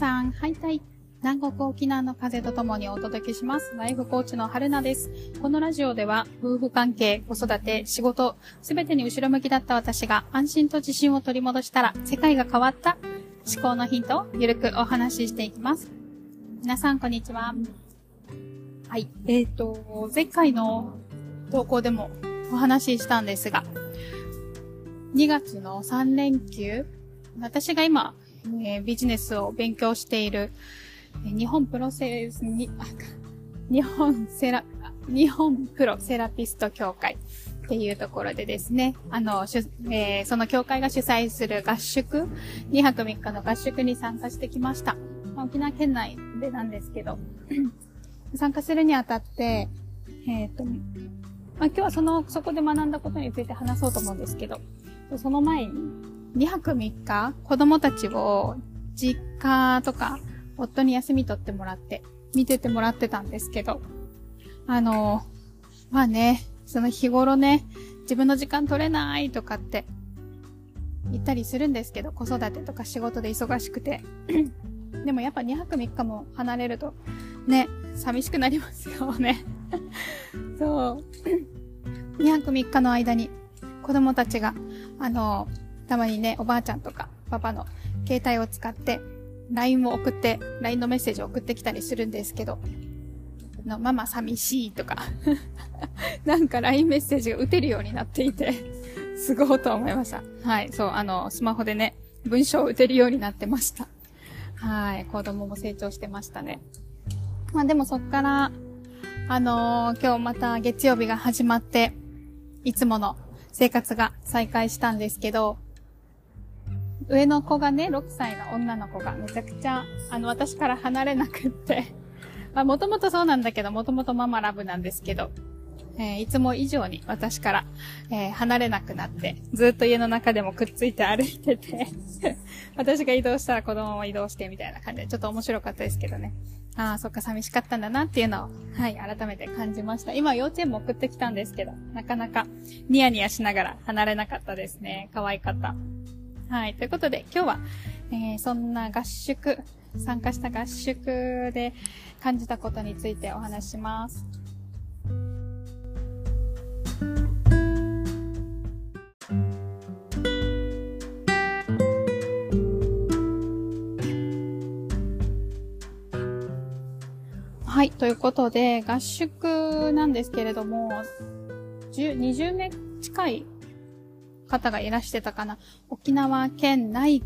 さん、はいたい。南国沖縄の風とともにお届けします。ライフコーチの春菜です。このラジオでは、夫婦関係、子育て、仕事、すべてに後ろ向きだった私が安心と自信を取り戻したら、世界が変わった思考のヒントをゆるくお話ししていきます。皆さん、こんにちは。はい。えっ、と、前回の投稿でもお話ししたんですが、2月の3連休、私が今、えービジネスを勉強している、日本プロセスに、日本セラ、日本プロセラピスト協会っていうところでですね、あの、えーその協会が主催する合宿、2泊3日の合宿に参加してきました。ま沖縄県内でなんですけど、参加するにあたって、えっ、と、まあ、今日はその、そこで学んだことについて話そうと思うんですけど、その前に、2泊3日、子供たちを実家とか、夫に休み取ってもらって、見ててもらってたんですけど、あの、まあね、その日頃ね、自分の時間取れないとかって言ったりするんですけど、子育てとか仕事で忙しくて。でもやっぱ2泊3日も離れると、ね、寂しくなりますよね。そう。2泊3日の間に子供たちが、あの、たまにね、おばあちゃんとかパパの携帯を使って LINE を送って、LINE のメッセージを送ってきたりするんですけど、のママ寂しいとか、なんか LINE メッセージが打てるようになっていて、すごいと思いました。はい、そう、あの、スマホでね、文章を打てるようになってました。はい、子供も成長してましたね。まあでもそっから、あのー今日また月曜日が始まって、いつもの生活が再開したんですけど、上の子がね、6歳の女の子がめちゃくちゃ、あの、私から離れなくって、まあ、もともとそうなんだけど、もともとママラブなんですけど、えーいつも以上に私から、えー離れなくなって、ずっと家の中でもくっついて歩いてて、私が移動したら子供も移動してみたいな感じで、ちょっと面白かったですけどね。ああ、そっか寂しかったんだなっていうのを、はい、改めて感じました。今幼稚園も送ってきたんですけど、なかなかニヤニヤしながら離れなかったですね。可愛かった。はい。ということで、今日は、えーそんな合宿、参加した合宿で感じたことについてお話します。はい。ということで、合宿なんですけれども、20名近い方がいらしてたかな。沖縄県内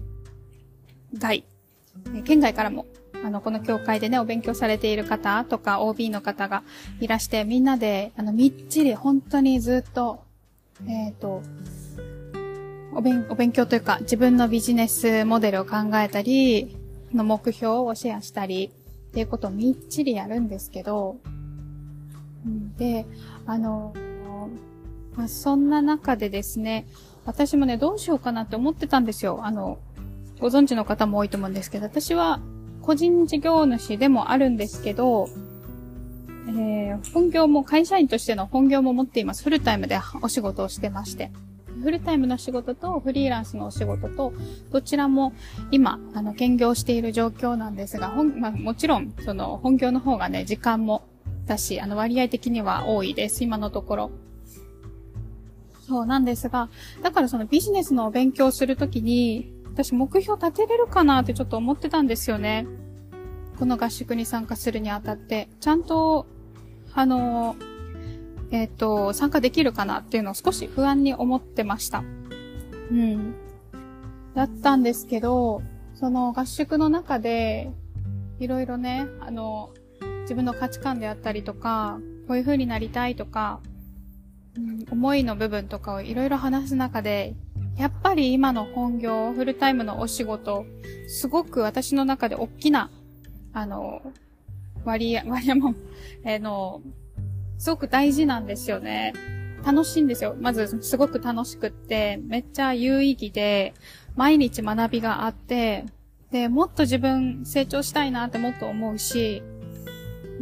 外、え県外からも、あの、この教会でね、お勉強されている方とか、OB の方がいらして、みんなで、あの、みっちり、本当にずっと、えっ、と、お勉、お勉強というか、自分のビジネスモデルを考えたり、の目標をシェアしたり、っていうことをみっちりやるんですけど、で、あの、まあ、そんな中でですね、私もね、どうしようかなって思ってたんですよ。あの、ご存知の方も多いと思うんですけど、私は個人事業主でもあるんですけど、えー本業も会社員としての本業も持っています。フルタイムでお仕事をしてまして。フルタイムの仕事とフリーランスのお仕事と、どちらも今、あの、兼業している状況なんですが、本まあ、もちろん、その、本業の方がね、時間もだし、あの、割合的には多いです。今のところ。そうなんですが、だからそのビジネスのお勉強するときに、私目標立てれるかなってちょっと思ってたんですよね。この合宿に参加するにあたって、ちゃんと、あの、えっ、と、参加できるかなっていうのを少し不安に思ってました。うん。だったんですけど、その合宿の中で、いろいろね、あの、自分の価値観であったりとか、こういう風になりたいとか、うん思いの部分とかをいろいろ話す中で、やっぱり今の本業、フルタイムのお仕事、すごく私の中で大きな、あの、割合、割合も、あの、すごく大事なんですよね。楽しいんですよ。まず、すごく楽しくって、めっちゃ有意義で、毎日学びがあって、で、もっと自分成長したいなってもっと思うし、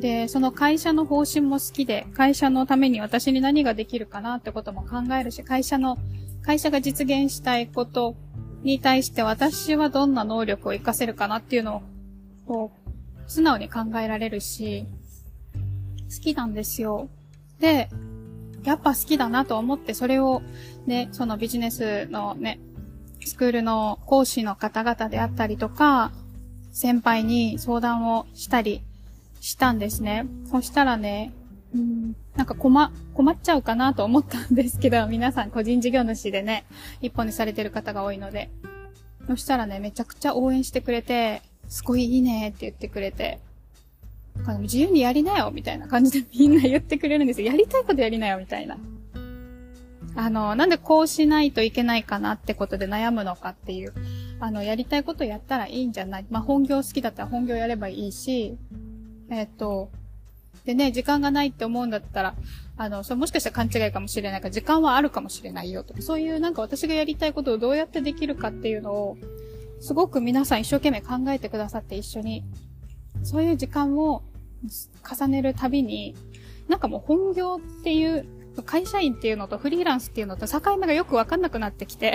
で、その会社の方針も好きで、会社のために私に何ができるかなってことも考えるし、会社の、会社が実現したいことに対して私はどんな能力を活かせるかなっていうのをこう、素直に考えられるし、好きなんですよ。で、やっぱ好きだなと思ってそれをね、そのビジネスのね、スクールの講師の方々であったりとか、先輩に相談をしたりしたんですね。そしたらね、うん、なんか困、困っちゃうかなと思ったんですけど、皆さん個人事業主でね、一本にされてる方が多いので。そしたらね、めちゃくちゃ応援してくれて、すごいいいねって言ってくれて、自由にやりなよみたいな感じで みんな言ってくれるんですよ。やりたいことやりなよみたいな。あの、なんでこうしないといけないかなってことで悩むのかっていう。あの、やりたいことやったらいいんじゃないまあ、本業好きだったら本業やればいいし、えっ、と、でね、時間がないって思うんだったら、あの、それもしかしたら勘違いかもしれないから、時間はあるかもしれないよと。か、そういうなんか私がやりたいことをどうやってできるかっていうのを、すごく皆さん一生懸命考えてくださって一緒に、そういう時間を重ねるたびに、なんかもう本業っていう、会社員っていうのとフリーランスっていうのと境目がよくわかんなくなってきて。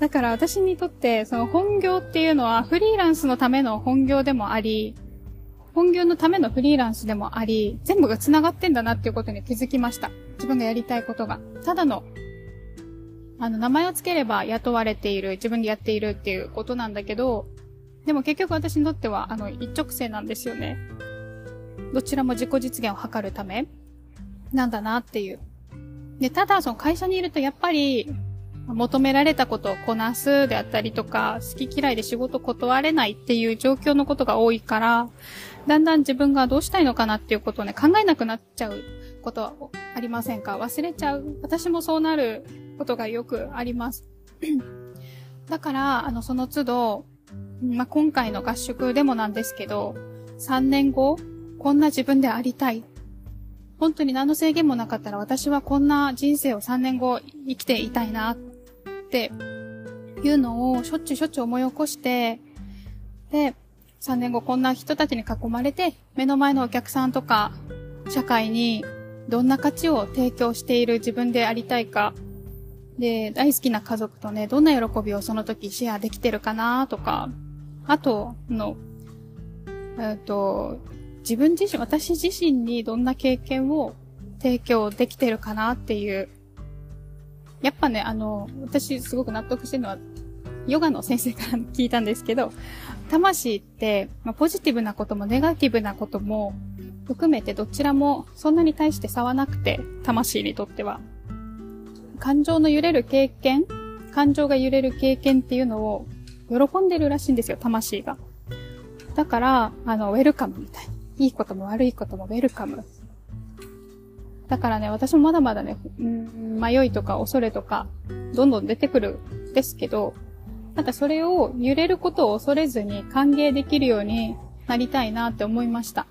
だから私にとって、その本業っていうのはフリーランスのための本業でもあり、本業のためのフリーランスでもあり、全部が繋がってんだなっていうことに気づきました。自分がやりたいことが。ただの、あの、名前を付ければ雇われている、自分でやっているっていうことなんだけど、でも結局私にとっては、あの、一直線なんですよね。どちらも自己実現を図るためなんだなっていう。で、ただその会社にいるとやっぱり、求められたことをこなすであったりとか、好き嫌いで仕事断れないっていう状況のことが多いから、だんだん自分がどうしたいのかなっていうことをね、考えなくなっちゃうことはありませんか？忘れちゃう。私もそうなることがよくあります。だから、あの、その都度、まあ、今回の合宿でもなんですけど、3年後、こんな自分でありたい。本当に何の制限もなかったら私はこんな人生を3年後生きていたいなっていうのをしょっちゅうしょっちゅう思い起こして、で、3年後こんな人たちに囲まれて、目の前のお客さんとか、社会にどんな価値を提供している自分でありたいか、で、大好きな家族とね、どんな喜びをその時シェアできてるかなとか、あと、の、えっと、自分自身、私自身にどんな経験を提供できてるかなっていう。やっぱね、あの、私すごく納得してるのは、ヨガの先生から聞いたんですけど、魂って、まあ、ポジティブなこともネガティブなことも含めてどちらもそんなに対して差はなくて、魂にとっては。感情の揺れる経験感情が揺れる経験っていうのを喜んでるらしいんですよ、魂が。だから、あの、ウェルカムみたい。いいことも悪いこともウェルカム。だからね、私もまだまだね、うん、迷いとか恐れとか、どんどん出てくるんですけど、なんかそれを揺れることを恐れずに歓迎できるようになりたいなって思いました。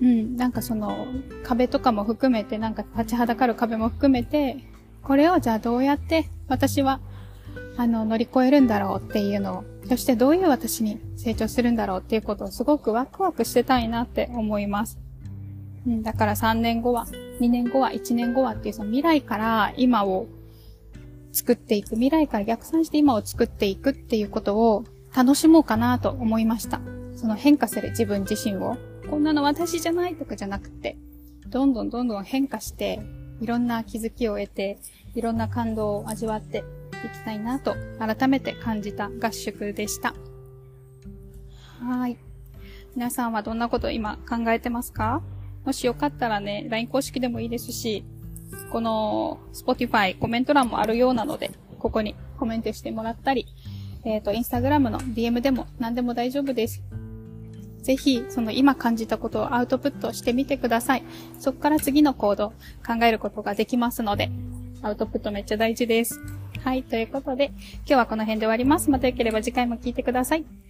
うん、なんかその壁とかも含めて、なんか立ちはだかる壁も含めて、これをじゃあどうやって私は、あの、乗り越えるんだろうっていうのを、そしてどういう私に成長するんだろうっていうことをすごくワクワクしてたいなって思います。うん、だから3年後は、2年後は、1年後はっていうその未来から今を作っていく、未来から逆算して今を作っていくっていうことを楽しもうかなと思いました。その変化する自分自身を、こんなの私じゃないとかじゃなくて、どんどんどんどん変化して、いろんな気づきを得て、いろんな感動を味わっていきたいなと改めて感じた合宿でした。はい。皆さんはどんなこと今考えてますか？もしよかったらね、LINE 公式でもいいですし、この Spotify コメント欄もあるようなので、ここにコメントしてもらったり、えっ、ー、と、Instagram の DM でも何でも大丈夫です。ぜひ、その今感じたことをアウトプットしてみてください。そこから次の行動考えることができますので、アウトプットめっちゃ大事です。はい、ということで、今日はこの辺で終わります。また良ければ次回も聞いてください。